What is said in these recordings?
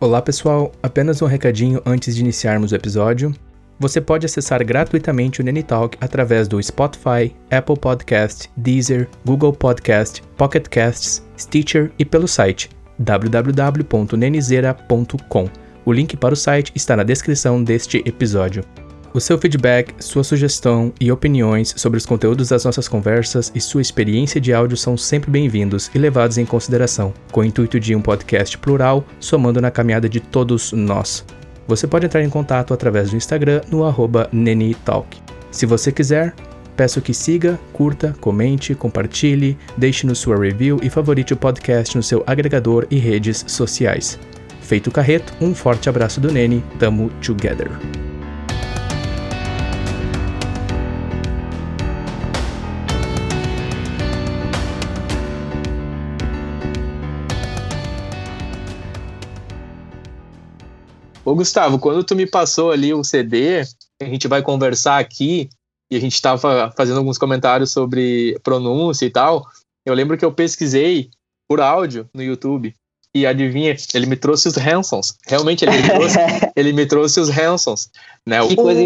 Olá pessoal, apenas um recadinho antes de iniciarmos o episódio. Você pode acessar gratuitamente o Nenitalk através do Spotify, Apple Podcast, Deezer, Google Podcast, Pocket Casts, Stitcher e pelo site www.nenizera.com. O link para o site está na descrição deste episódio. O seu feedback, sua sugestão e opiniões sobre os conteúdos das nossas conversas e sua experiência de áudio são sempre bem-vindos e levados em consideração, com o intuito de um podcast plural, somando na caminhada de todos nós. Você pode entrar em contato através do Instagram no arroba Nenitalk. Se você quiser, peço que siga, curta, comente, compartilhe, deixe-nos sua review e favorite o podcast no seu agregador e redes sociais. Feito o carreto, um forte abraço do Nene, tamo together. Ô, Gustavo, quando tu me passou ali o CD, a gente vai conversar aqui, e a gente estava fazendo alguns comentários sobre pronúncia e tal, eu lembro que eu pesquisei por áudio no YouTube. E adivinha, ele me trouxe os Hansons. Realmente, ele me trouxe, ele me trouxe os Hansons. Né? Que coisa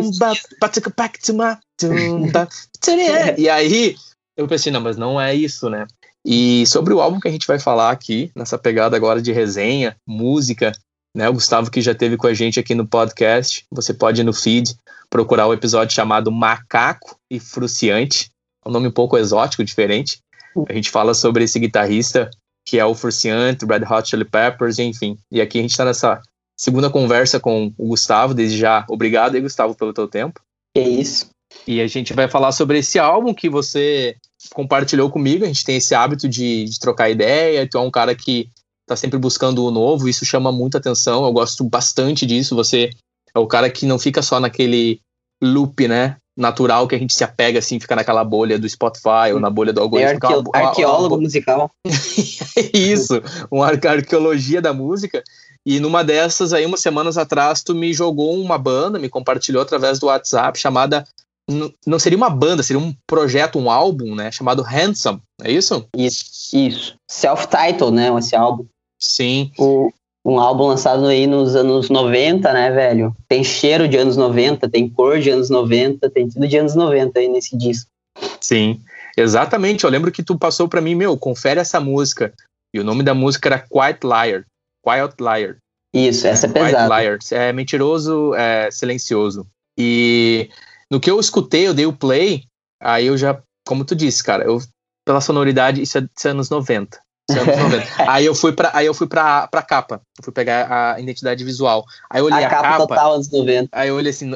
E aí, eu pensei, não, mas não é isso, né? E sobre o álbum que a gente vai falar aqui, nessa pegada agora de resenha, música, né? O Gustavo que já teve com a gente aqui no podcast, você pode ir no feed procurar o episódio chamado Macaco e Fruciante, é um nome um pouco exótico, diferente. A gente fala sobre esse guitarrista que é o Fruciante, Red Hot Chili Peppers, enfim. E aqui a gente está nessa segunda conversa com o Gustavo, desde já. Obrigado aí, Gustavo, pelo teu tempo. Que isso. E a gente vai falar sobre esse álbum que você compartilhou comigo. A gente tem esse hábito de, de trocar ideia. Tu é um cara que tá sempre buscando o novo, isso chama muita atenção. Eu gosto bastante disso. Você é o cara que não fica só naquele loop, né? Natural que a gente se apega assim, fica naquela bolha do Spotify ou na bolha do É algoritmo. arqueo- Uma- uma- arqueólogo musical. Isso, uma arque- arqueologia da música. E numa dessas aí, umas semanas atrás, tu me jogou uma banda, me compartilhou através do WhatsApp, chamada. Não seria uma banda, seria um projeto, um álbum, né? Chamado Handsome, é isso? Isso. Isso. Self-titled, né? Esse álbum. Sim. O, um álbum lançado aí nos anos 90, né, velho? Tem cheiro de anos 90, tem cor de anos 90, tem tudo de anos 90 aí nesse disco. Sim, exatamente. Eu lembro que tu passou pra mim, meu, confere essa música. E o nome da música era Quiet Liar. Quiet Liar. Isso, essa é Quiet pesada. Liar. É mentiroso, é silencioso. E no que eu escutei, eu dei o play, aí eu já, como tu disse, cara, eu, pela sonoridade, isso é, é anos 90. É anos 90. aí eu fui pra, aí eu fui pra, pra capa. Eu fui pegar a identidade visual. Aí eu olhei A a, capa, capa, total anos 90. aí eu olhei assim,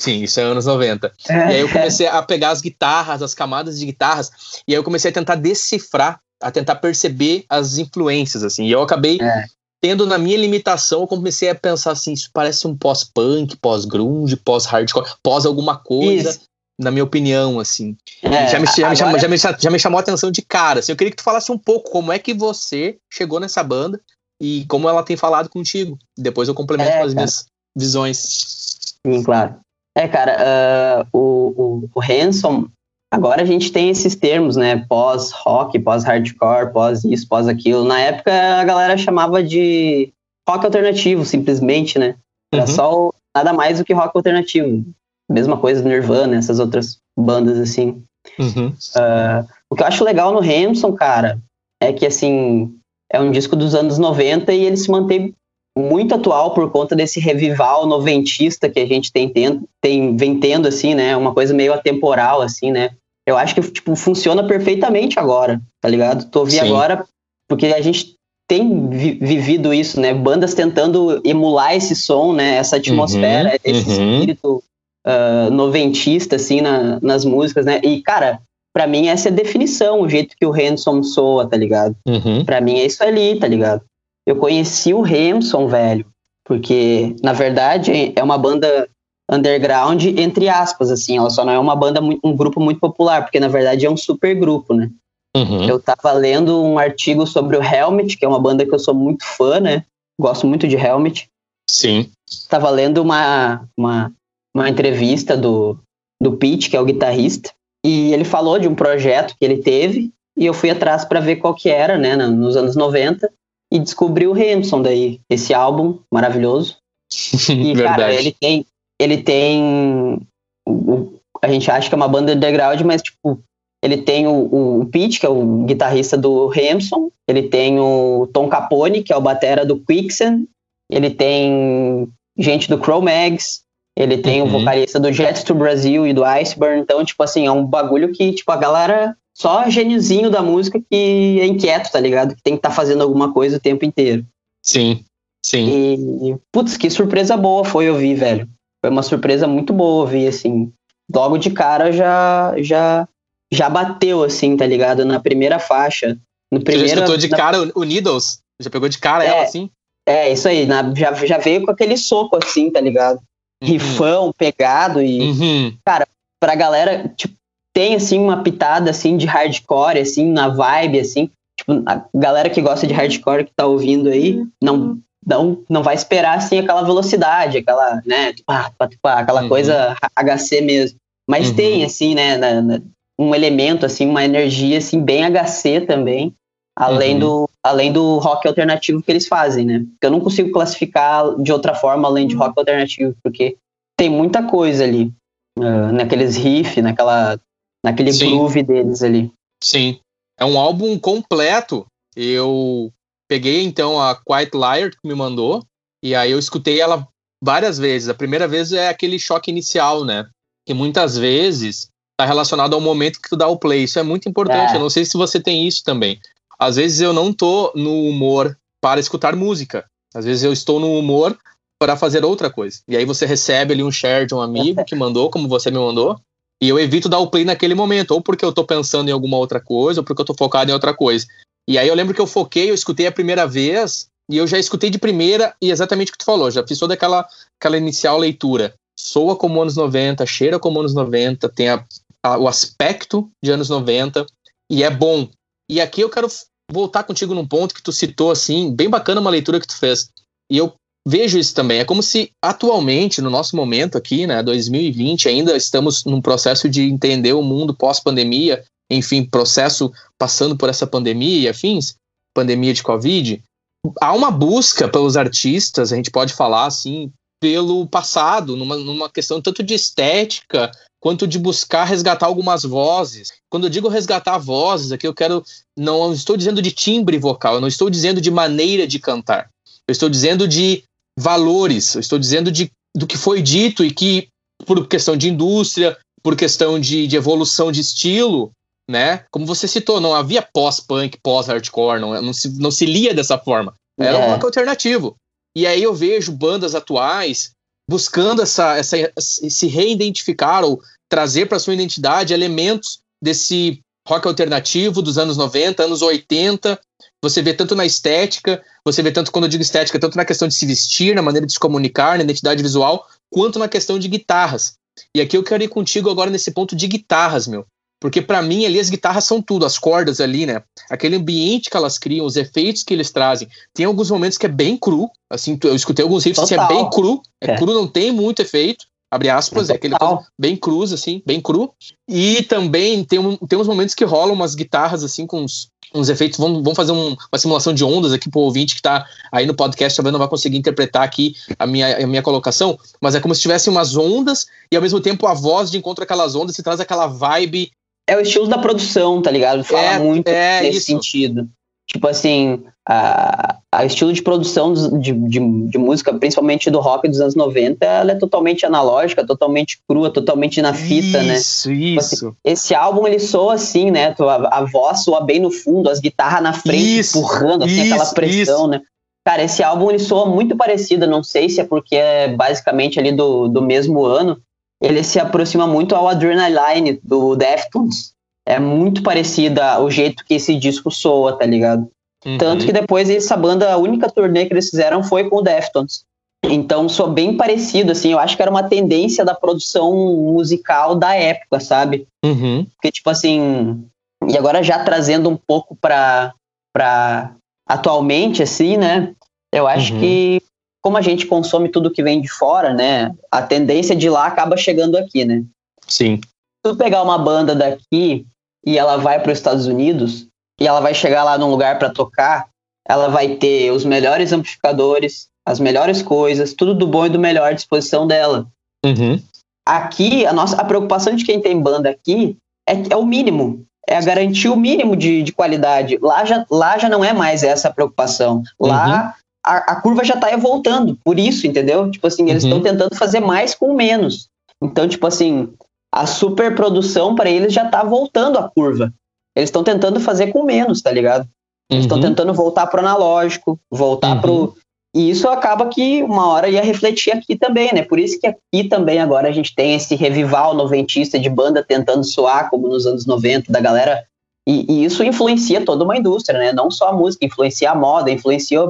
sim, isso é anos 90. E aí eu comecei a pegar as guitarras, as camadas de guitarras, e aí eu comecei a tentar decifrar, a tentar perceber as influências, assim. E eu acabei É. tendo na minha limitação, eu comecei a pensar assim, isso parece um pós-punk, pós-grunge, pós-hardcore, pós alguma coisa, Isso. Na minha opinião, assim. É, já, me, já, me chamou, já, me, já me chamou a atenção de cara. Assim, eu queria que tu falasse um pouco como é que você chegou nessa banda e como ela tem falado contigo. Depois eu complemento É, com as cara. minhas visões. Sim, claro. É, cara, ah, o, o, o Hanson, agora a gente tem esses termos, né? Pós-rock, pós-hardcore, pós isso, pós aquilo. Na época a galera chamava de rock alternativo, simplesmente, né? Era Uhum. só o- nada mais do que rock alternativo. Mesma coisa do Nirvana, essas outras bandas assim. Uhum. O que eu acho legal no Hanson, cara, é que assim, é um disco dos anos 90 e ele se mantém muito atual por conta desse revival noventista que a gente tem, tendo, tem vem tendo assim, né? Uma coisa meio atemporal assim, né? Eu acho que tipo funciona perfeitamente agora, tá ligado? Tu ouvir Sim. agora porque a gente tem vi- vivido isso, né? Bandas tentando emular esse som, né? Essa atmosfera, esse uhum. espírito ah, noventista, assim, na- nas músicas, né? E, cara, pra mim essa é a definição, o jeito que o Hanson soa, tá ligado? Uhum. Pra mim é isso ali, tá ligado? Eu conheci o Hanson, velho, porque, na verdade, é uma banda underground, entre aspas, assim, ela só não é uma banda, um grupo muito popular, porque, na verdade, é um super grupo, né? Uhum. Eu tava lendo um artigo sobre o Helmet, que é uma banda que eu sou muito fã, né? Gosto muito de Helmet. Sim. Tava lendo uma, uma, uma entrevista do, do Pete, que é o guitarrista, e ele falou de um projeto que ele teve, e eu fui atrás para ver qual que era, né, nos anos 90, e descobri o Hampson daí, esse álbum maravilhoso. E, cara, ele tem, ele tem, o, a gente acha que é uma banda underground, mas, tipo, ele tem o, o Pete, que é o guitarrista do Hampson, ele tem o Tom Capone, que é o batera do Quicksand, ele tem gente do Cro-Mags, ele tem uhum. o vocalista do Jets to Brasil e do Iceberg, então, tipo assim, é um bagulho que, tipo, a galera só gêniozinho da música que é inquieto, tá ligado? Que tem que estar tá fazendo alguma coisa o tempo inteiro. Sim, sim. E, putz, que surpresa boa foi ouvir, velho. Foi uma surpresa muito boa ouvir, assim. Logo de cara já, já, já bateu, assim, tá ligado? Na primeira faixa. No primeiro, Você já escutou de na... cara o Needles? Já pegou de cara é, ela, assim? É, isso aí. Na, já, já veio com aquele soco, assim, tá ligado? Uhum. rifão pegado e, uhum. cara, pra galera, tipo, tem, assim, uma pitada, assim, de hardcore, assim, na vibe, assim, tipo, a galera que gosta de hardcore que tá ouvindo aí, não, não, não vai esperar, assim, aquela velocidade, aquela, né, pá, pá, pá, aquela uhum. coisa HC mesmo, mas uhum. tem, assim, né, na, na, um elemento, assim, uma energia, assim, bem HC também, além, uhum. do, além do rock alternativo que eles fazem, né? Eu não consigo classificar de outra forma além de rock alternativo, porque tem muita coisa ali, uh, naqueles riffs, naquela, naquele Sim. groove deles ali. Sim, é um álbum completo. Eu peguei então a Quiet Liar que me mandou, e aí eu escutei ela várias vezes. A primeira vez é aquele choque inicial, né? Que muitas vezes está relacionado ao momento que tu dá o play. Isso é muito importante. É. Eu não sei se você tem isso também. Às vezes eu não tô no humor para escutar música. Às vezes eu estou no humor para fazer outra coisa. E aí você recebe ali um share de um amigo que mandou, como você me mandou, e eu evito dar o play naquele momento, ou porque eu tô pensando em alguma outra coisa, ou porque eu tô focado em outra coisa. E aí eu lembro que eu foquei, eu escutei a primeira vez, e eu já escutei de primeira, e exatamente o que tu falou, já fiz toda aquela, aquela inicial leitura. Soa como anos 90, cheira como anos 90, tem a, a, o aspecto de anos 90, e é bom. E aqui eu quero voltar contigo num ponto que tu citou, assim, bem bacana uma leitura que tu fez. E eu vejo isso também. É como se atualmente, no nosso momento aqui, né, 2020, ainda estamos num processo de entender o mundo pós-pandemia, enfim, processo passando por essa pandemia e afins, pandemia de Covid. Há uma busca pelos artistas, a gente pode falar assim, pelo passado, numa, numa questão tanto de estética quanto de buscar resgatar algumas vozes. Quando eu digo resgatar vozes, aqui eu quero. Não estou dizendo de timbre vocal, eu não estou dizendo de maneira de cantar. Eu estou dizendo de valores, eu estou dizendo de, do que foi dito e que, por questão de indústria, por questão de, de evolução de estilo, né? Como você citou, não havia pós-punk, pós-hardcore, não, não, se, não se lia dessa forma. Era um é. rock alternativo. E aí eu vejo bandas atuais buscando essa, essa, se reidentificar ou trazer para sua identidade elementos desse rock alternativo dos anos 90, anos 80. Você vê tanto na estética, você vê tanto, quando eu digo estética, tanto na questão de se vestir, na maneira de se comunicar, na identidade visual, quanto na questão de guitarras. E aqui eu quero ir contigo agora nesse ponto de guitarras, meu. Porque para mim ali as guitarras são tudo, as cordas ali, né? Aquele ambiente que elas criam, os efeitos que eles trazem. Tem alguns momentos que é bem cru, assim, eu escutei alguns riffs que é bem cru, é, é, cru, não tem muito efeito, abre aspas, é, é aquele bem cruz, assim, bem cru. E também tem, um, tem uns momentos que rolam umas guitarras, assim, com uns, uns efeitos. Vamos, vamos fazer um, uma simulação de ondas aqui pro ouvinte que tá aí no podcast, talvez não vai conseguir interpretar aqui a minha, a minha colocação, mas é como se tivessem umas ondas e ao mesmo tempo a voz de encontro aquelas ondas se traz aquela vibe é o estilo da produção, tá ligado? Fala é, muito é nesse isso. sentido. Tipo assim, a, a estilo de produção de, de, de, música, principalmente do rock dos anos 90, ela é totalmente analógica, totalmente crua, totalmente na fita, isso, né? Isso, tipo assim, isso. esse álbum, ele soa assim, né? A, a voz soa bem no fundo, as guitarras na frente, isso, empurrando, assim, isso, aquela pressão, né? Cara, esse álbum, ele soa muito parecido, não sei se é porque é basicamente ali do, do mesmo ano, ele se aproxima muito ao Adrenaline do Deftones. É muito parecida o jeito que esse disco soa, tá ligado? Uhum. Tanto que depois essa banda, a única turnê que eles fizeram foi com o Deftones. Então, sou bem parecido, assim, eu acho que era uma tendência da produção musical da época, sabe? Uhum. Porque, tipo assim, e agora já trazendo um pouco pra, pra atualmente, assim, né? Eu acho uhum. que como a gente consome tudo que vem de fora, né? A tendência de lá acaba chegando aqui, né? Sim. Se tu pegar uma banda daqui e ela vai para os Estados Unidos e ela vai chegar lá num lugar para tocar, ela vai ter os melhores amplificadores, as melhores coisas, tudo do bom e do melhor à disposição dela. Uhum. Aqui, a nossa a preocupação de quem tem banda aqui é, é o mínimo. É garantir o mínimo de, de qualidade. Lá já, lá já não é mais essa preocupação. Lá uhum. A, a, curva já está voltando. Por isso, entendeu? Tipo assim, eles estão uhum. tentando fazer mais com menos. Então, tipo assim, a superprodução para eles já está voltando a curva. Eles estão tentando fazer com menos, tá ligado? Eles estão uhum. tentando voltar pro analógico, voltar uhum. pro. E isso acaba que uma hora ia refletir aqui também, né? Por isso que aqui também agora a gente tem esse revival noventista de banda tentando soar como nos anos 90, da galera. E, e isso influencia toda uma indústria, né? Não só a música, influencia a moda, influencia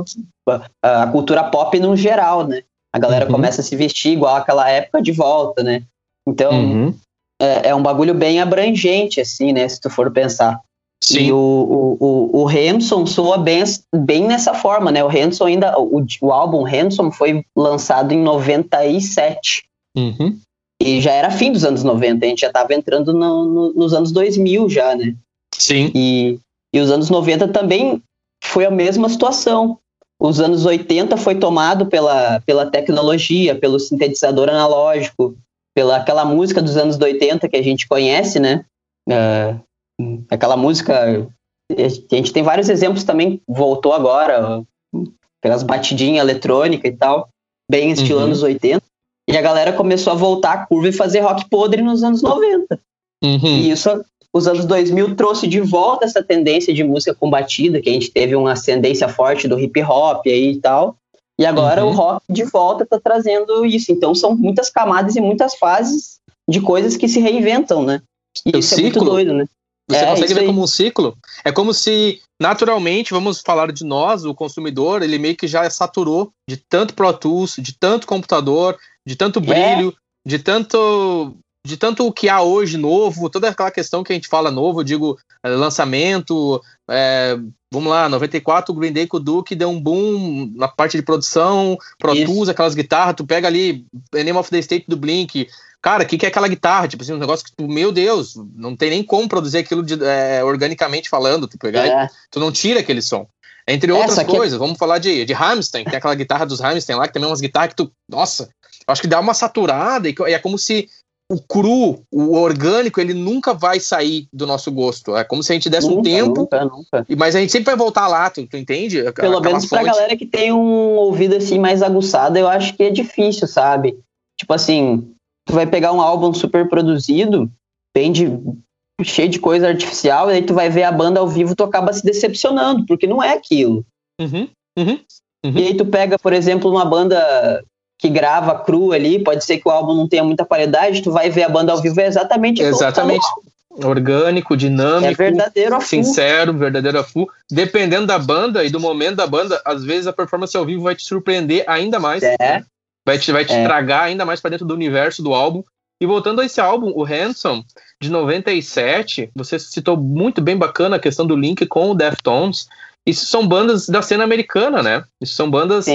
a, a cultura pop no geral, né? A galera uhum. começa a se vestir igual àquela época de volta, né? Então, uhum. é, é um bagulho bem abrangente, assim, né? Se tu for pensar. Sim. E o, o, o, o Hanson soa bem, bem nessa forma, né? O Hanson ainda. O, o álbum Hanson foi lançado em 97. Uhum. E já era fim dos anos 90, a gente já estava entrando no, no, nos anos 2000 já, né? Sim. E, e os anos 90 também foi a mesma situação. Os anos 80 foi tomado pela, pela tecnologia, pelo sintetizador analógico, pela aquela música dos anos 80 que a gente conhece, né? Uh, aquela música. A gente tem vários exemplos também, voltou agora, pelas batidinhas eletrônicas e tal, bem estilo uhum. anos 80. E a galera começou a voltar a curva e fazer rock podre nos anos 90. Uhum. E isso, os anos 2000 trouxe de volta essa tendência de música combatida, que a gente teve uma ascendência forte do hip hop aí e tal. E agora uhum. o rock de volta tá trazendo isso. Então são muitas camadas e muitas fases de coisas que se reinventam, né? E isso ciclo, é muito doido, né? Você é, consegue ver como um ciclo? É como se, naturalmente, vamos falar de nós, o consumidor, ele meio que já saturou de tanto Pro Tools, de tanto computador, de tanto é. brilho, é. de tanto de tanto o que há hoje novo, toda aquela questão que a gente fala novo, eu digo é, lançamento, é, vamos lá, 94 o Green Day com o Duke deu um boom na parte de produção, Pro. Tools, aquelas guitarras, tu pega ali Name of the State do Blink, cara, o que, que é aquela guitarra? Tipo assim, um negócio que, meu Deus, não tem nem como produzir aquilo de, é, organicamente falando. Tu, pegar é. tu não tira aquele som. Entre outras Essa coisas, vamos falar de, de Hamstein, tem aquela guitarra dos Hamstein lá, que também é umas guitarras que tu. Nossa, acho que dá uma saturada e é como se o cru, o orgânico, ele nunca vai sair do nosso gosto. É como se a gente desse nunca, um tempo. Nunca, nunca. Mas a gente sempre vai voltar lá, tu, tu entende? Pelo menos fonte. pra galera que tem um ouvido assim mais aguçado, eu acho que é difícil, sabe? Tipo assim, tu vai pegar um álbum super produzido, bem de, cheio de coisa artificial, e aí tu vai ver a banda ao vivo, tu acaba se decepcionando, porque não é aquilo. Uhum, uhum, uhum. E aí tu pega, por exemplo, uma banda que grava cru ali, pode ser que o álbum não tenha muita qualidade, tu vai ver a banda ao vivo, é exatamente Exatamente. Orgânico, dinâmico, é verdadeiro a sincero, verdadeiro a full. Dependendo da banda e do momento da banda, às vezes a performance ao vivo vai te surpreender ainda mais. É. Vai te, vai te é. tragar ainda mais para dentro do universo do álbum. E voltando a esse álbum, o Handsome, de 97, você citou muito bem bacana a questão do link com o Deftones. Isso são bandas da cena americana, né? Isso são bandas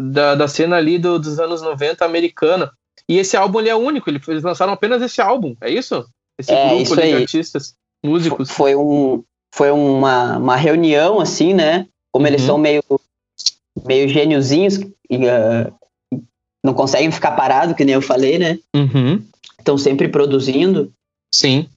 da, da cena ali do, dos anos 90 americana. E esse álbum é único, eles lançaram apenas esse álbum, é isso? Esse é, grupo de artistas, músicos. Foi, um, foi uma, uma reunião, assim, né? Como uhum. eles são meio, meio gêniozinhos, uh, não conseguem ficar parados, que nem eu falei, né? Uhum. Estão sempre produzindo. Sim.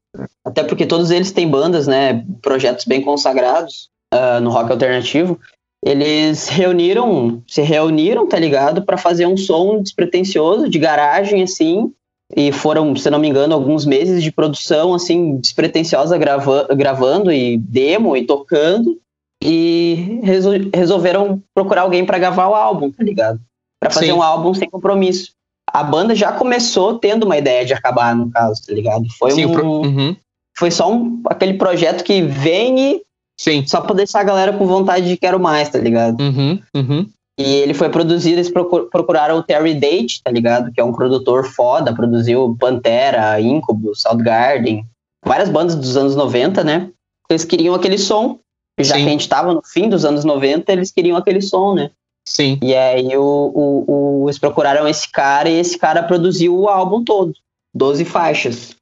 Até porque todos eles têm bandas, né? Projetos bem consagrados uh, no rock alternativo. Eles reuniram, se reuniram, tá ligado? para fazer um som despretensioso, de garagem, assim. E foram, se não me engano, alguns meses de produção, assim, despretensiosa, grava gravando e demo e tocando. E resol resolveram procurar alguém para gravar o álbum, tá ligado? para fazer Sim. um álbum sem compromisso. A banda já começou tendo uma ideia de acabar, no caso, tá ligado? Foi Sim, um. Pro... Uhum. Foi só um, aquele projeto que vem e. Sim. Só pra deixar a galera com vontade de quero mais, tá ligado? Uhum, uhum. E ele foi produzido, eles procuraram o Terry Date, tá ligado? Que é um produtor foda, produziu Pantera, Incubus, Soundgarden, várias bandas dos anos 90, né? Eles queriam aquele som. Já Sim. que a gente tava no fim dos anos 90, eles queriam aquele som, né? Sim. E aí o, o, o, eles procuraram esse cara e esse cara produziu o álbum todo. 12 faixas.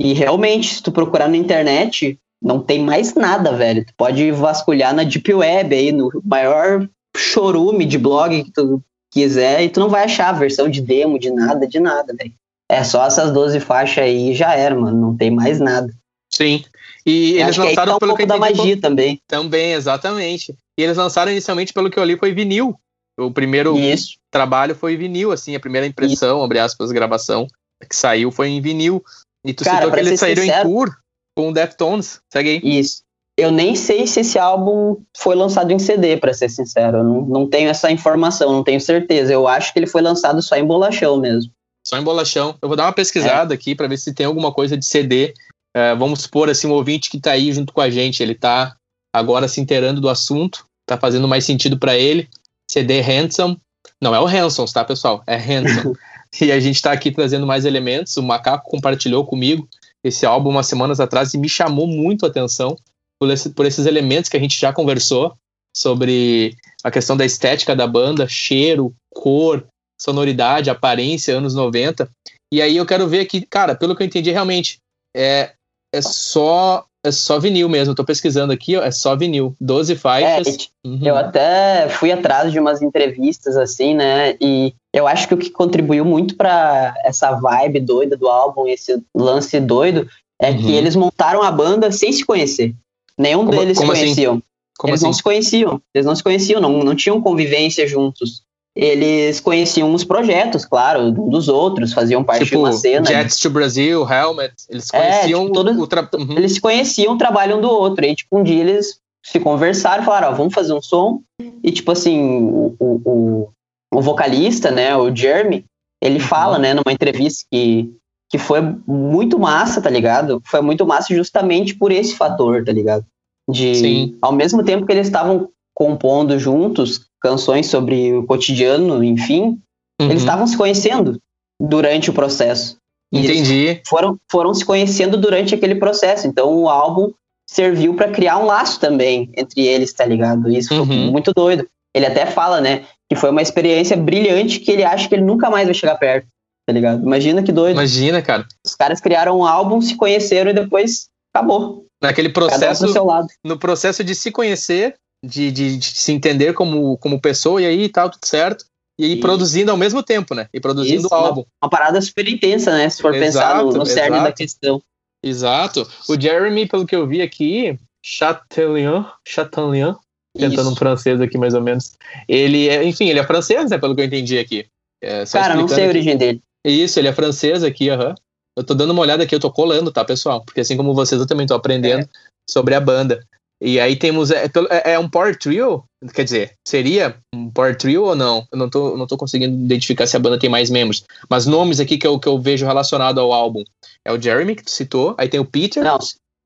E realmente, se tu procurar na internet, não tem mais nada, velho. Tu pode vasculhar na Deep Web aí, no maior chorume de blog que tu quiser, e tu não vai achar a versão de demo, de nada, de nada, velho. É só essas 12 faixas aí e já era, mano. Não tem mais nada. Sim. E eles Acho lançaram que tá um pelo que pouco eu da magia também. Também, exatamente. E eles lançaram inicialmente, pelo que eu li, foi vinil. O primeiro Isso. trabalho foi vinil, assim, a primeira impressão, abre aspas, gravação que saiu foi em vinil. E tu Cara, citou que eles saíram sincero- em Cur com o Deftones. Segue aí. Isso. Eu nem sei se esse álbum foi lançado em CD, pra ser sincero. Eu não, não tenho essa informação, não tenho certeza. Eu acho que ele foi lançado só em bolachão mesmo. Só em bolachão. Eu vou dar uma pesquisada aqui para ver se tem alguma coisa de CD. É, vamos supor assim, um ouvinte que tá aí junto com a gente, ele tá agora se inteirando do assunto, tá fazendo mais sentido para ele. CD Handsome. Não é o Hansons, tá, pessoal? É Handsome. e a gente tá aqui trazendo mais elementos. O Macaco compartilhou comigo esse álbum umas semanas atrás e me chamou muito a atenção por, esse- por esses elementos que a gente já conversou sobre a questão da estética da banda, cheiro, cor, sonoridade, aparência, anos 90. E aí eu quero ver aqui, cara, pelo que eu entendi, realmente é, é só é só vinil mesmo. Tô pesquisando aqui, ó, é só vinil. 12 É, faixas. e Uhum. Eu até fui atrás de umas entrevistas assim, né? E eu acho que o que contribuiu muito pra essa vibe doida do álbum, esse lance doido, é Uhum. que eles montaram a banda sem se conhecer. Nenhum Como- deles como se assim? conheciam. Como eles assim? não se conheciam. Eles não se conheciam, não, não tinham convivência juntos. Eles conheciam os projetos, claro, um dos outros, faziam parte de Tipo, uma cena. Jets to Brasil, Helmet, eles É, conheciam tipo, todo- o, tra... uhum. Eles se conheciam, trabalham um do outro. E, tipo, um dia eles se conversaram, falaram, ó, vamos fazer um som. E, tipo assim, o, o, o, o vocalista, né, o Jeremy, ele Uhum. fala, né, numa entrevista que, que foi muito massa, tá ligado? Foi muito massa justamente por esse fator, tá ligado? De, Sim. ao mesmo tempo que eles estavam compondo juntos canções sobre o cotidiano, enfim, Uhum. eles estavam se conhecendo durante o processo. Entendi. foram, foram se conhecendo durante aquele processo. Então o álbum serviu pra criar um laço também entre eles, tá ligado? Isso foi Uhum. muito doido. Ele até fala, né, que foi uma experiência brilhante que ele acha que ele nunca mais vai chegar perto, tá ligado? Imagina que doido. Imagina, cara. Os caras criaram um álbum, se conheceram e depois acabou. Naquele Cada um processo, pro seu lado. no processo de se conhecer, de, de, de se entender como, como pessoa, e aí tal, tudo certo. E Isso. produzindo ao mesmo tempo, né? E produzindo o álbum. Uma parada super intensa, né? Se for pensar no, Exato, no cerne exato. da questão. Exato. O Jeremy, pelo que eu vi aqui, Chatelian, Chatelian, tentando um Isso. francês aqui mais ou menos. Ele é, enfim, ele é francês, né? Pelo que eu entendi aqui. É, Cara, não sei a aqui. origem dele. Isso, ele é francês aqui, aham. Eu tô dando uma olhada aqui, eu tô colando, tá, pessoal? Porque assim como vocês, eu também tô aprendendo sobre a banda. E aí temos. É, é- é um power trio? Quer dizer, seria um power trio ou não? Eu não tô, não tô conseguindo identificar se a banda tem mais membros. Mas nomes aqui que eu, que eu vejo relacionado ao álbum. É o Jeremy, que tu citou. Aí tem o Peter. Não,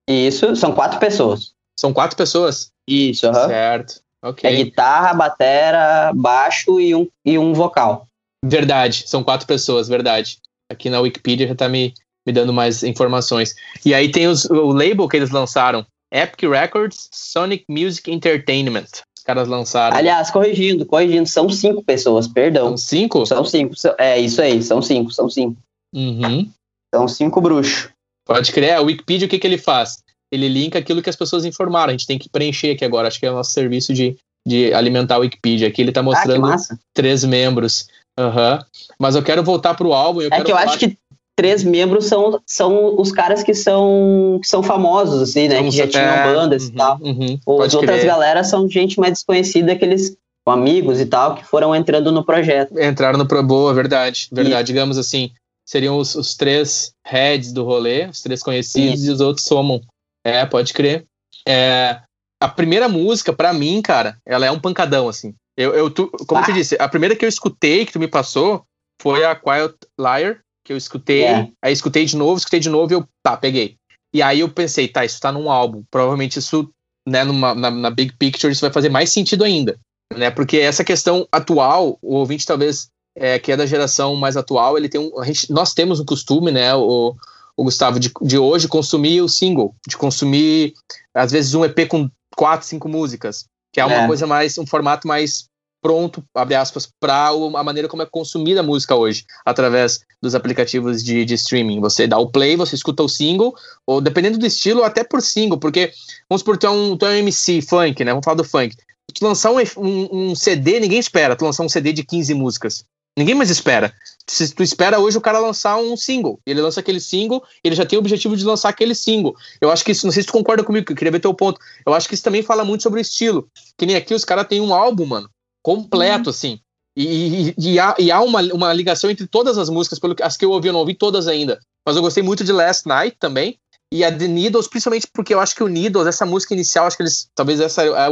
isso são quatro pessoas. São quatro pessoas. Isso, aham. Certo. Ok. É guitarra, batera, baixo e um, e um vocal. Verdade, são quatro pessoas, verdade. Aqui na Wikipedia já tá me, me dando mais informações. E aí tem os, o label que eles lançaram: Epic Records, Sonic Music Entertainment. Os caras lançaram. Aliás, corrigindo, corrigindo, são cinco pessoas, perdão. são cinco? São cinco. É isso aí, são cinco, são cinco. Uhum. São cinco bruxos. Pode crer. A Wikipedia, o que, que ele faz? Ele linka aquilo que as pessoas informaram. A gente tem que preencher aqui agora. Acho que é o nosso serviço de, de alimentar a Wikipedia. Aqui ele tá Ah, mostrando massa. três membros. Aham. Mas eu quero voltar pro álbum. É que eu falar acho que três membros são, são os caras que são, que são famosos, assim, né? São que já os- tinham bandas e uhum, tal. uhum. As Pode outras crer. galera são gente mais desconhecida, aqueles amigos e tal, que foram entrando no projeto. entraram no Pro Boa, verdade. Verdade, digamos assim. Seriam os, os três heads do rolê, os três conhecidos, Isso. e os outros somam. É, pode crer. É, a primeira música, pra mim, cara, ela é um pancadão, assim. Eu, eu tu, como eu te Ah. disse, a primeira que eu escutei, que tu me passou, foi a Quiet Liar, que eu escutei, É. aí escutei de novo, escutei de novo e eu, tá, peguei. E aí eu pensei, tá, isso tá num álbum. Provavelmente isso, né, numa, na, na big picture, isso vai fazer mais sentido ainda. Né? Porque essa questão atual, o ouvinte talvez é, que é da geração mais atual, ele tem um. a gente- nós temos um costume, né, o, o Gustavo, de, de hoje consumir o single, de consumir, às vezes, um EP com quatro, cinco músicas, que é uma É. coisa mais, um formato mais pronto, abre aspas, para a maneira como é consumida a música hoje, através dos aplicativos de, de, streaming. Você dá o play, você escuta o single, ou dependendo do estilo, até por single, porque, vamos supor, tu é um, tu é um MC funk, né? Vamos falar do funk. Tu lançar um, um, um CD, ninguém espera, tu lançar um CD de 15 músicas. Ninguém mais espera. Se tu espera hoje o cara lançar um single, ele lança aquele single, ele já tem o objetivo de lançar aquele single. Eu acho que isso, não sei se tu concorda comigo, que eu queria ver teu ponto. Eu acho que isso também fala muito sobre o estilo. Que nem aqui os caras têm um álbum, mano, completo, uhum. assim. E, e, e, há, e há uma, uma ligação entre todas as músicas, pelo as que eu ouvi, eu não ouvi todas ainda. Mas eu gostei muito de Last Night também. E a The Needles, principalmente porque eu acho que o Needles, essa música inicial, acho que eles. Talvez essa é a, a,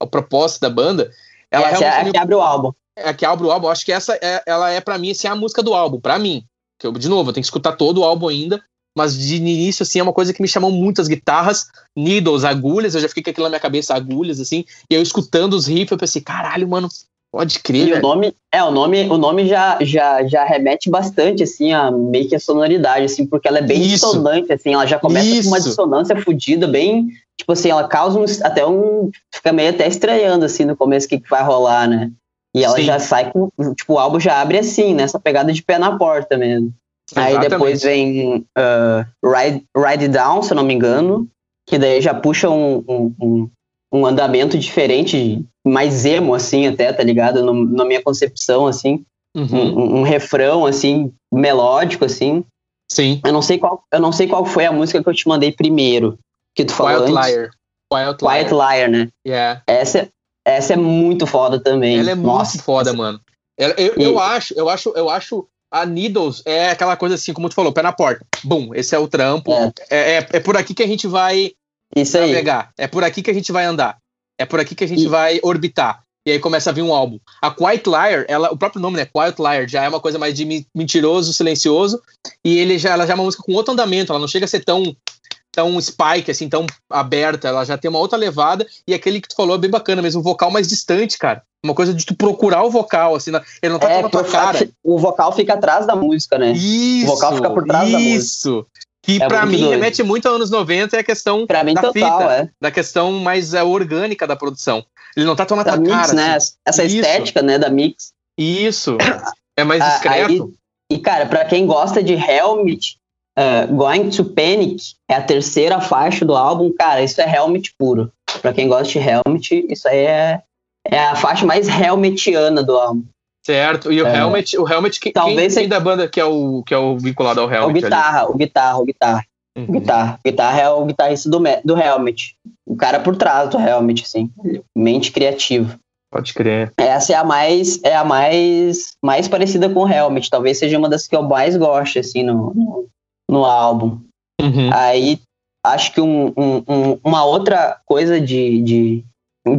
a proposta da banda. Ela essa é a que abre o álbum é que abre o álbum, acho que essa é, ela é para mim assim, a música do álbum, para mim. Que eu, de novo, eu tenho que escutar todo o álbum ainda, mas de início assim é uma coisa que me chamou muito as guitarras, needles, agulhas, eu já fiquei com aquilo na minha cabeça, agulhas assim, e eu escutando os riffs, eu pensei, caralho, mano, pode crer. E o nome, é, o nome, o nome já, já, já remete bastante assim a meio que a sonoridade assim, porque ela é bem Isso. dissonante assim, ela já começa Isso. com uma dissonância fodida, bem, tipo assim, ela causa um, até um fica meio até estranhando assim no começo o que, que vai rolar, né? E ela Sim. já sai com. Tipo, o álbum já abre assim, nessa pegada de pé na porta mesmo. Exatamente. Aí depois vem uh, Ride, Ride Down, se eu não me engano, que daí já puxa um, um, um andamento diferente, mais emo, assim, até, tá ligado? No, na minha concepção, assim. Uhum. Um, um, refrão, assim, melódico, assim. Sim. Eu não sei qual, eu não sei qual foi a música que eu te mandei primeiro. Que tu falou Quiet antes. Liar. Quiet Liar. Quiet Liar, né? Yeah. Essa, essa é muito foda também. Ela é Nossa, muito foda, mano. Eu, eu, eu, acho, eu acho, eu acho a Needles é aquela coisa assim, como tu falou, pé na porta. Bum, esse é o trampo. É, é, é, é por aqui que a gente vai Isso aí. navegar. É por aqui que a gente vai andar. É por aqui que a gente e... vai orbitar. E aí começa a vir um álbum. A Quiet Liar, ela, o próprio nome, né? Quiet Liar, já é uma coisa mais de mentiroso, silencioso. E ele já, ela já é uma música com outro andamento. Ela não chega a ser tão tão spike, assim, tão aberta, ela já tem uma outra levada, e aquele que tu falou é bem bacana mesmo, um vocal mais distante, cara. Uma coisa de tu procurar o vocal, assim, ele não tá é, tua cara. O vocal fica atrás da música, né? Isso, o vocal fica por trás isso. da música. Isso. Que é pra mim doido. remete muito aos anos 90 é a questão pra mim, da total, fita, é. da questão mais é, orgânica da produção. Ele não tá tão na tua mix, cara. Né? Assim. Essa isso. estética, né, da mix. Isso. É mais discreto. Aí, e, cara, pra quem gosta de Helmet, Uh, Going to Panic é a terceira faixa do álbum, cara, isso é Helmet puro. Pra quem gosta de Helmet, isso aí é, é a faixa mais Helmetiana do álbum. Certo, e o é. Helmet, o Helmet, que, Talvez quem, quem da banda que é, o, que é o vinculado ao Helmet? O guitarra, ali? o guitarra, o guitarra. Uhum. O guitarra. O guitarra é o guitarrista do, do Helmet. O cara por trás do Helmet, assim. Mente criativa. Pode crer. Essa é a mais é a mais mais parecida com o Helmet. Talvez seja uma das que eu mais gosto, assim, no, no no álbum. Uhum. Aí acho que um, um, uma outra coisa de, de,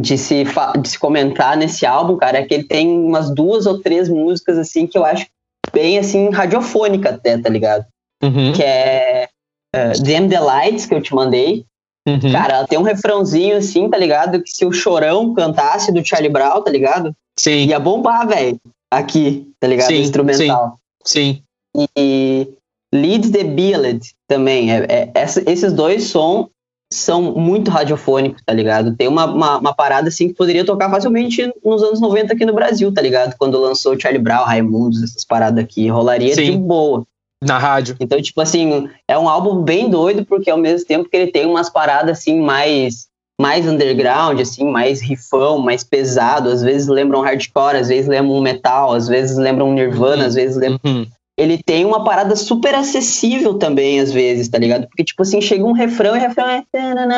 de, se, de se comentar nesse álbum, cara, é que ele tem umas duas ou três músicas assim que eu acho bem assim radiofônica até, tá ligado? Uhum. Que é uh, Them the Lights, que eu te mandei. Uhum. Cara, ela tem um refrãozinho assim, tá ligado? Que se o Chorão cantasse do Charlie Brown, tá ligado? Sim. Ia bombar, velho. Aqui, tá ligado? Sim, instrumental. Sim. sim. E, Lead the Billet também. É, é, essa, esses dois sons são muito radiofônicos, tá ligado? Tem uma, uma, uma, parada assim que poderia tocar facilmente nos anos 90 aqui no Brasil, tá ligado? Quando lançou Charlie Brown, Raimundos, essas paradas aqui, rolaria Sim. de boa. Na rádio. Então, tipo assim, é um álbum bem doido, porque ao mesmo tempo que ele tem umas paradas assim mais mais underground, assim, mais rifão, mais pesado, às vezes lembram hardcore, às vezes lembram metal, às vezes lembram Nirvana, uhum. às vezes lembram uhum ele tem uma parada super acessível também, às vezes, tá ligado? Porque, tipo assim, chega um refrão e o refrão é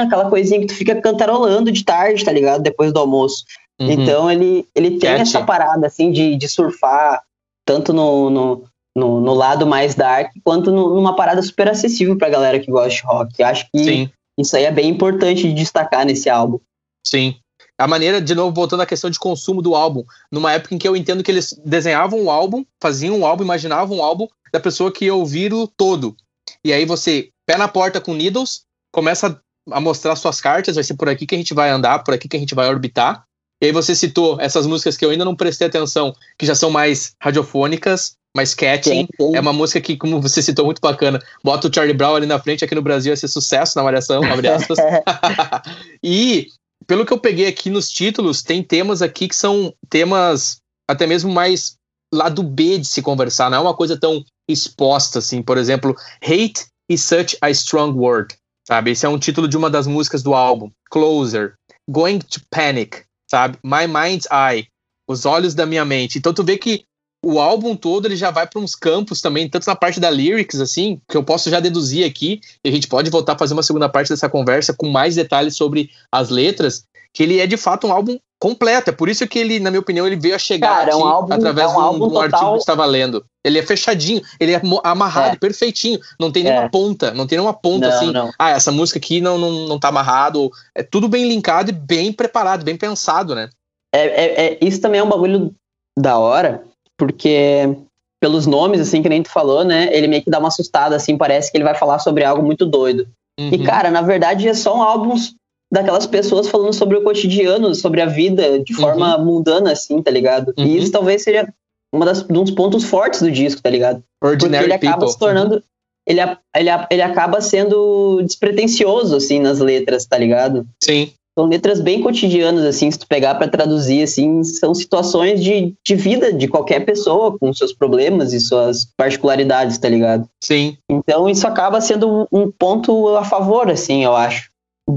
aquela coisinha que tu fica cantarolando de tarde, tá ligado? Depois do almoço. Uhum. Então ele, ele tem Cat. essa parada, assim, de, de surfar, tanto no, no, no, no lado mais dark, quanto no, numa parada super acessível pra galera que gosta de rock. Acho que Sim. isso aí é bem importante de destacar nesse álbum. Sim a maneira, de novo, voltando à questão de consumo do álbum, numa época em que eu entendo que eles desenhavam um álbum, faziam um álbum, imaginavam um álbum da pessoa que ia ouvir-o todo. E aí você, pé na porta com Needles, começa a mostrar suas cartas, vai ser por aqui que a gente vai andar, por aqui que a gente vai orbitar. E aí você citou essas músicas que eu ainda não prestei atenção, que já são mais radiofônicas, mais catching. Sim, sim. É uma música que, como você citou, muito bacana. Bota o Charlie Brown ali na frente, aqui no Brasil ia ser sucesso na Malhação, abre aspas. e pelo que eu peguei aqui nos títulos, tem temas aqui que são temas até mesmo mais lado B de se conversar, não é uma coisa tão exposta assim. Por exemplo, Hate is such a strong word, sabe? Esse é um título de uma das músicas do álbum. Closer, Going to Panic, sabe? My Mind's Eye, Os Olhos da Minha Mente. Então tu vê que o álbum todo ele já vai para uns campos também, tanto na parte da lyrics, assim, que eu posso já deduzir aqui, e a gente pode voltar a fazer uma segunda parte dessa conversa com mais detalhes sobre as letras, que ele é de fato um álbum completo. É por isso que ele, na minha opinião, ele veio a chegar Cara, é um álbum, através é um de um, artigo que estava lendo. Ele é fechadinho, ele é amarrado, É. perfeitinho. Não tem nenhuma É. ponta, não tem nenhuma ponta Não, assim. não. Ah, essa música aqui não, não, não tá amarrado. É tudo bem linkado e bem preparado, bem pensado, né? É, é- é- isso também é um bagulho da hora, porque pelos nomes, assim, que nem tu falou, né? Ele meio que dá uma assustada, assim, parece que ele vai falar sobre algo muito doido. E, Uhum. cara, na verdade, é só um álbum daquelas pessoas falando sobre o cotidiano, sobre a vida, de forma mundana, assim, tá ligado? Uhum. E isso talvez seja uma das, um dos pontos fortes do disco, tá ligado? Porque Ordinary ele acaba People. se tornando. Ele, ele, ele acaba sendo despretensioso, assim, nas letras, tá ligado? Sim, São letras bem cotidianas, assim, se tu pegar pra traduzir, assim, são situações de, de vida de qualquer pessoa, com seus problemas e suas particularidades, tá ligado? sim. Então isso acaba sendo um- um ponto a favor, assim, eu acho,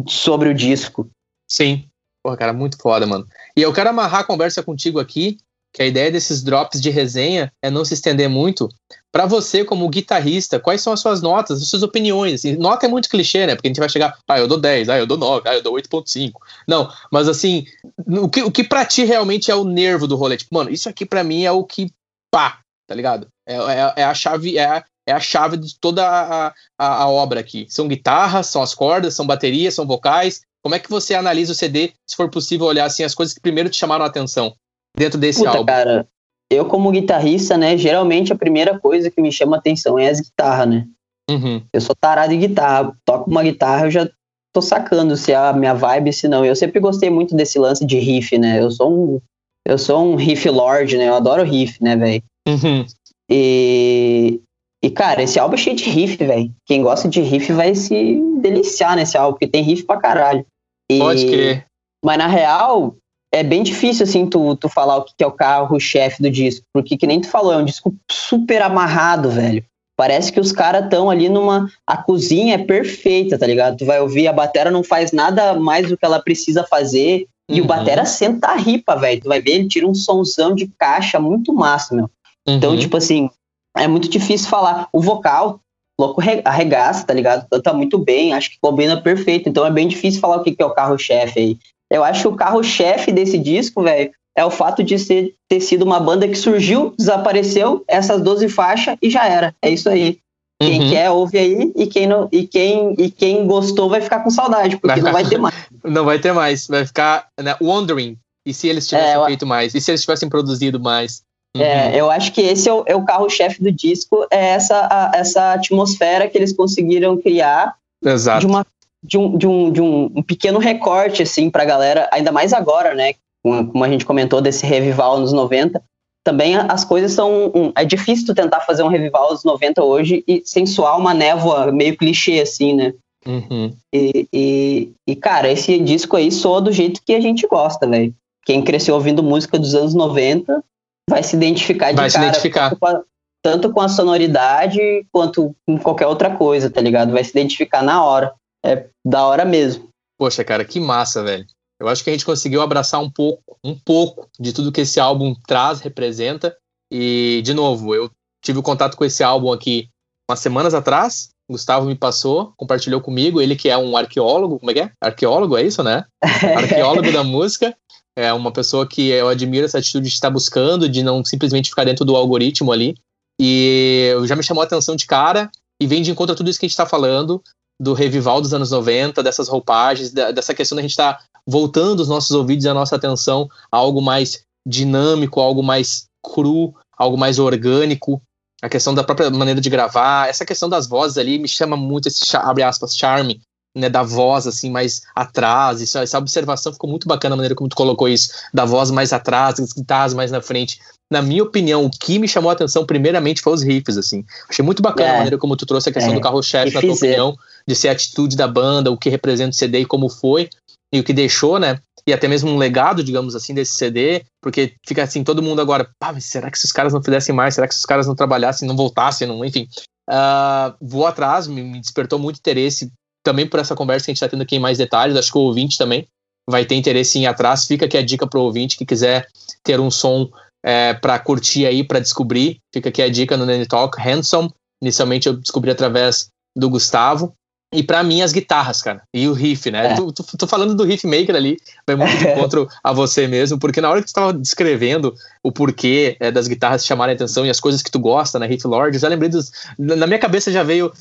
sobre o disco. Sim. Porra, cara, muito foda, mano. E eu quero amarrar a conversa contigo aqui, que a ideia desses drops de resenha é não se estender muito. Pra você, como guitarrista, quais são as suas notas, as suas opiniões? Assim, nota é muito clichê, né? Porque a gente vai chegar, ah, eu dou 10, ah, eu dou 9, ah, eu dou 8.5. Não, mas assim, o que, o que pra ti realmente é o nervo do rolê? Tipo, mano, isso aqui pra mim é o que, pá, tá ligado? É, é, é a chave, é a, é a chave de toda a, a, a obra aqui. São guitarras, são as cordas, são baterias, são vocais. Como é que você analisa o CD, se for possível olhar assim as coisas que primeiro te chamaram a atenção dentro desse Puta, álbum? cara, eu como guitarrista, né, geralmente a primeira coisa que me chama atenção é as guitarras, né? Uhum. Eu sou tarado em guitarra, toco uma guitarra, eu já tô sacando se é a minha vibe, se não. Eu sempre gostei muito desse lance de riff, né? Eu sou um, eu sou um riff lord, né? Eu adoro riff, né, velho? Uhum. E, e, cara, esse álbum é cheio de riff, velho. Quem gosta de riff vai se deliciar nesse álbum, porque tem riff pra caralho. E- Pode crer. Mas na real, é bem difícil, assim, tu, tu falar o que que é o carro-chefe do disco. Porque, que nem tu falou, é um disco super amarrado, velho. Parece que os caras estão ali numa. A cozinha é perfeita, tá ligado? Tu vai ouvir, a batera não faz nada mais do que ela precisa fazer. E o Uhum. batera senta a ripa, velho. Tu vai ver, ele tira um sonzão de caixa muito massa, meu. Então, Uhum. tipo assim, é muito difícil falar. O vocal, louco re- arregaça, tá ligado? Canta muito bem, acho que combina perfeito. Então é bem difícil falar o que que é o carro-chefe aí. Eu acho que o carro-chefe desse disco, velho, é o fato de ser, ter sido uma banda que surgiu, desapareceu, essas 12 faixas e já era. É isso aí. Quem Uhum. quer, ouve aí, e quem, não, e, quem, e quem gostou vai ficar com saudade, porque não vai ter mais. Não vai ter mais. Vai ficar né, wondering. E se eles tivessem É, feito mais? E se eles tivessem produzido mais? Uhum. É, eu acho que esse é o, é o carro-chefe do disco, é essa, a- essa atmosfera que eles conseguiram criar Exato. de, uma, de, um, de, um, de um, um pequeno recorte, assim, pra galera, ainda mais agora, né? Como a gente comentou desse revival nos 90. Também as coisas são. um- é difícil tu tentar fazer um revival dos 90 hoje e sem soar uma névoa meio clichê, assim, né? Uhum. E, e, e, cara, esse disco aí soa do jeito que a gente gosta, velho. Quem cresceu ouvindo música dos anos 90 vai se identificar de Vai se cara. identificar. Tanto com, a, tanto com a sonoridade quanto com qualquer outra coisa, tá ligado? Vai se identificar na hora. É da hora mesmo. Poxa, cara, que massa, velho. Eu acho que a gente conseguiu abraçar um pouco, um pouco de tudo que esse álbum traz, representa. E, de novo, eu tive contato com esse álbum aqui umas semanas atrás. O Gustavo me passou, compartilhou comigo. Ele que é um arqueólogo, como é que é? Arqueólogo, é isso, né? Arqueólogo da música. É uma pessoa que eu admiro essa atitude de estar buscando, de não simplesmente ficar dentro do algoritmo ali. E já me chamou a atenção de cara e vem de encontro a tudo isso que a gente está falando, do revival dos anos 90, dessas roupagens, da- dessa questão da gente estar tá voltando os nossos ouvidos e a nossa atenção a algo mais dinâmico, algo mais cru, algo mais orgânico. A questão da própria maneira de gravar, essa questão das vozes ali me chama muito esse, abre aspas, charme, né, da voz assim mais atrás, isso, essa observação ficou muito bacana a maneira como tu colocou isso, da voz mais atrás, das guitarras mais na frente. Na minha opinião, o que me chamou a atenção primeiramente foi os riffs, assim. Achei muito bacana É. a maneira como tu trouxe a questão É. do carro-chefe, na tua opinião, de ser a atitude da banda, o que representa o CD e como foi. e o que deixou, né? E até mesmo um legado, digamos assim, desse CD, porque fica assim, todo mundo agora, pá, mas será que se os caras não fizessem mais? Será que se os caras não trabalhassem, não voltassem, não, enfim. Uh, vou atrás, me, me, despertou muito interesse também por essa conversa que a gente está tendo aqui em mais detalhes, acho que o ouvinte também vai ter interesse em ir atrás. Fica aqui a dica para o ouvinte que quiser ter um som é, para curtir aí, para descobrir. Fica aqui a dica no Nanny Talk, Handsome. Inicialmente eu descobri através do Gustavo. E para mim, as guitarras, cara. E o riff, né? É. Tô, tô, tô, falando do riff maker ali, vai muito de encontro a você mesmo, porque na hora que tu estava descrevendo o porquê é, das guitarras chamarem a atenção e as coisas que tu gosta, né? Riff Lord, eu já lembrei dos. Na minha cabeça já veio.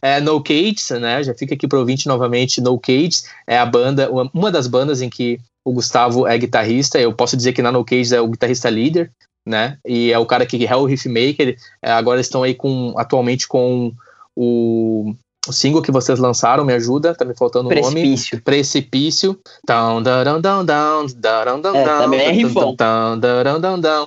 é, no Cage, né? Já fica aqui pro ouvinte novamente. No Cage é a banda, uma das bandas em que o Gustavo é guitarrista. Eu posso dizer que na No Cage é o guitarrista líder né? E é o cara que é o Riffmaker. É, agora estão aí com atualmente com o, o single que vocês lançaram, me ajuda, tá me faltando o nome. Precipício. Down, down, down, down, down, down, é, é down, down, down, down.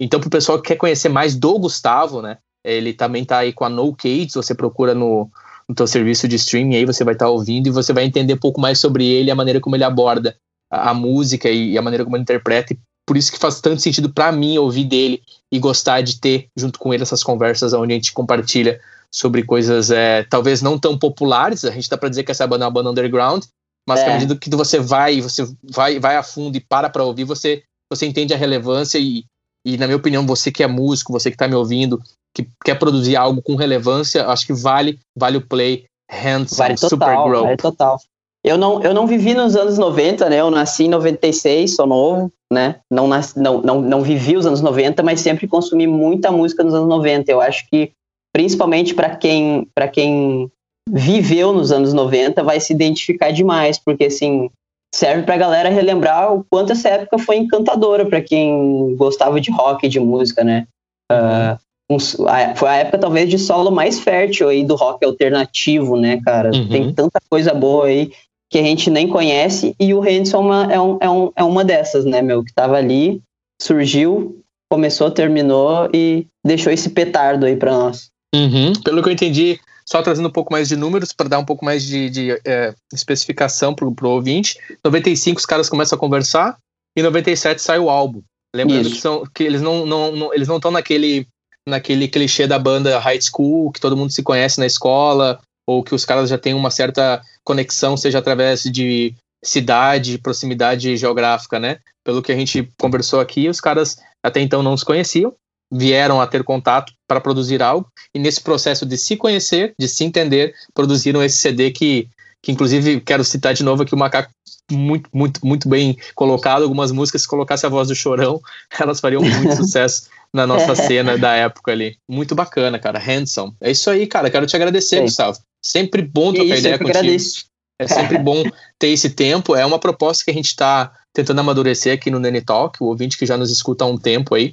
Então, pro pessoal que quer conhecer mais do Gustavo, né? Ele também tá aí com a No Cage, você procura no, no teu serviço de streaming aí, você vai estar tá ouvindo e você vai entender um pouco mais sobre ele, a maneira como ele aborda a, a música e, e, a maneira como ele interpreta e por isso que faz tanto sentido para mim ouvir dele e gostar de ter junto com ele essas conversas onde a gente compartilha sobre coisas é, talvez não tão populares. A gente dá para dizer que essa banda é uma banda underground, mas é. à medida que você vai, você vai, vai a fundo e para para ouvir, você você entende a relevância e, e na minha opinião, você que é músico, você que está me ouvindo, que quer produzir algo com relevância, acho que vale vale o play. Handsome, vale total, Super Grow. Vale total. Eu não, eu não vivi nos anos 90, né? Eu nasci em 96, sou novo, né? Não, nasci, não, não, não vivi os anos 90, mas sempre consumi muita música nos anos 90. Eu acho que, principalmente para quem, quem viveu nos anos 90, vai se identificar demais, porque, assim, serve para a galera relembrar o quanto essa época foi encantadora para quem gostava de rock e de música, né? Uh, um, foi a época talvez de solo mais fértil aí do rock alternativo, né, cara? Uhum. Tem tanta coisa boa aí que a gente nem conhece, e o Henderson é, uma, é, um, é, um, é uma dessas, né, meu, que tava ali, surgiu, começou, terminou e deixou esse petardo aí para nós. Uhum. Pelo que eu entendi, só trazendo um pouco mais de números para dar um pouco mais de, de é, especificação pro, pro ouvinte, 95 os caras começam a conversar e 97 sai o álbum. Lembrando que, são, que eles não estão não, não, eles não naquele, naquele clichê da banda high school, que todo mundo se conhece na escola, ou que os caras já têm uma certa conexão, seja através de cidade, proximidade geográfica, né? Pelo que a gente conversou aqui, os caras até então não se conheciam, vieram a ter contato para produzir algo, e nesse processo de se conhecer, de se entender, produziram esse CD que, que inclusive, quero citar de novo aqui o Macaco muito, muito, muito bem colocado. Algumas músicas, se colocasse a voz do Chorão, elas fariam muito sucesso na nossa cena da época ali. Muito bacana, cara. Handsome. É isso aí, cara. Quero te agradecer, Sim. Gustavo. Sempre bom trocar Isso, ideia contigo. Agradeço. É sempre bom ter esse tempo. É uma proposta que a gente está tentando amadurecer aqui no Nene Talk. O ouvinte que já nos escuta há um tempo aí,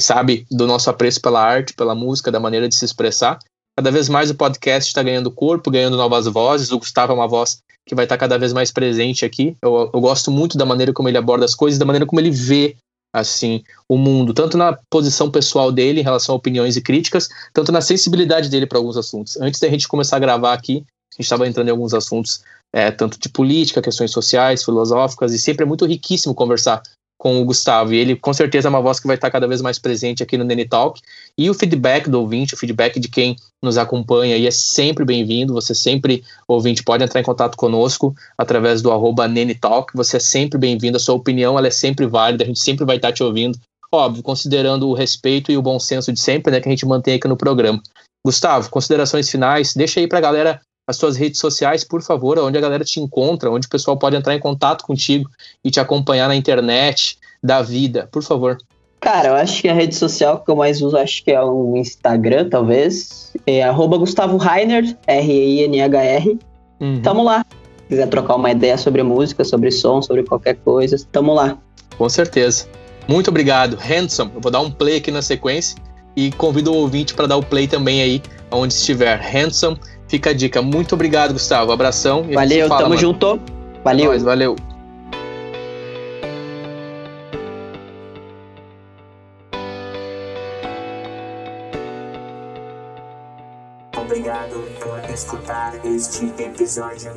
sabe do nosso apreço pela arte, pela música, da maneira de se expressar. Cada vez mais o podcast está ganhando corpo, ganhando novas vozes. O Gustavo é uma voz que vai estar tá cada vez mais presente aqui. Eu, eu gosto muito da maneira como ele aborda as coisas, da maneira como ele vê assim o mundo, tanto na posição pessoal dele em relação a opiniões e críticas, tanto na sensibilidade dele para alguns assuntos. Antes da gente começar a gravar aqui, a gente estava entrando em alguns assuntos, é, tanto de política, questões sociais, filosóficas, e sempre é muito riquíssimo conversar com o Gustavo. E ele, com certeza, é uma voz que vai estar cada vez mais presente aqui no Nene Talk. E o feedback do ouvinte, o feedback de quem nos acompanha aí é sempre bem-vindo. Você sempre, ouvinte, pode entrar em contato conosco através do arroba Nene Talk. Você é sempre bem-vindo. A sua opinião ela é sempre válida. A gente sempre vai estar te ouvindo. Óbvio, considerando o respeito e o bom senso de sempre, né, que a gente mantém aqui no programa. Gustavo, considerações finais. Deixa aí para a galera as suas redes sociais, por favor, onde a galera te encontra, onde o pessoal pode entrar em contato contigo e te acompanhar na internet da vida, por favor. Cara, eu acho que a rede social que eu mais uso, acho que é o Instagram, talvez. É arroba Gustavo Reiner, R-E-I-N-H-R. Uhum. Tamo lá. Se quiser trocar uma ideia sobre música, sobre som, sobre qualquer coisa, tamo lá. Com certeza. Muito obrigado. Handsome, eu vou dar um play aqui na sequência e convido o ouvinte para dar o play também aí, onde estiver. Handsome Fica a dica. Muito obrigado, Gustavo. Abração. valeu, fala, tamo mano. junto. Valeu. Nós, valeu. Obrigado pela escutar este episódio.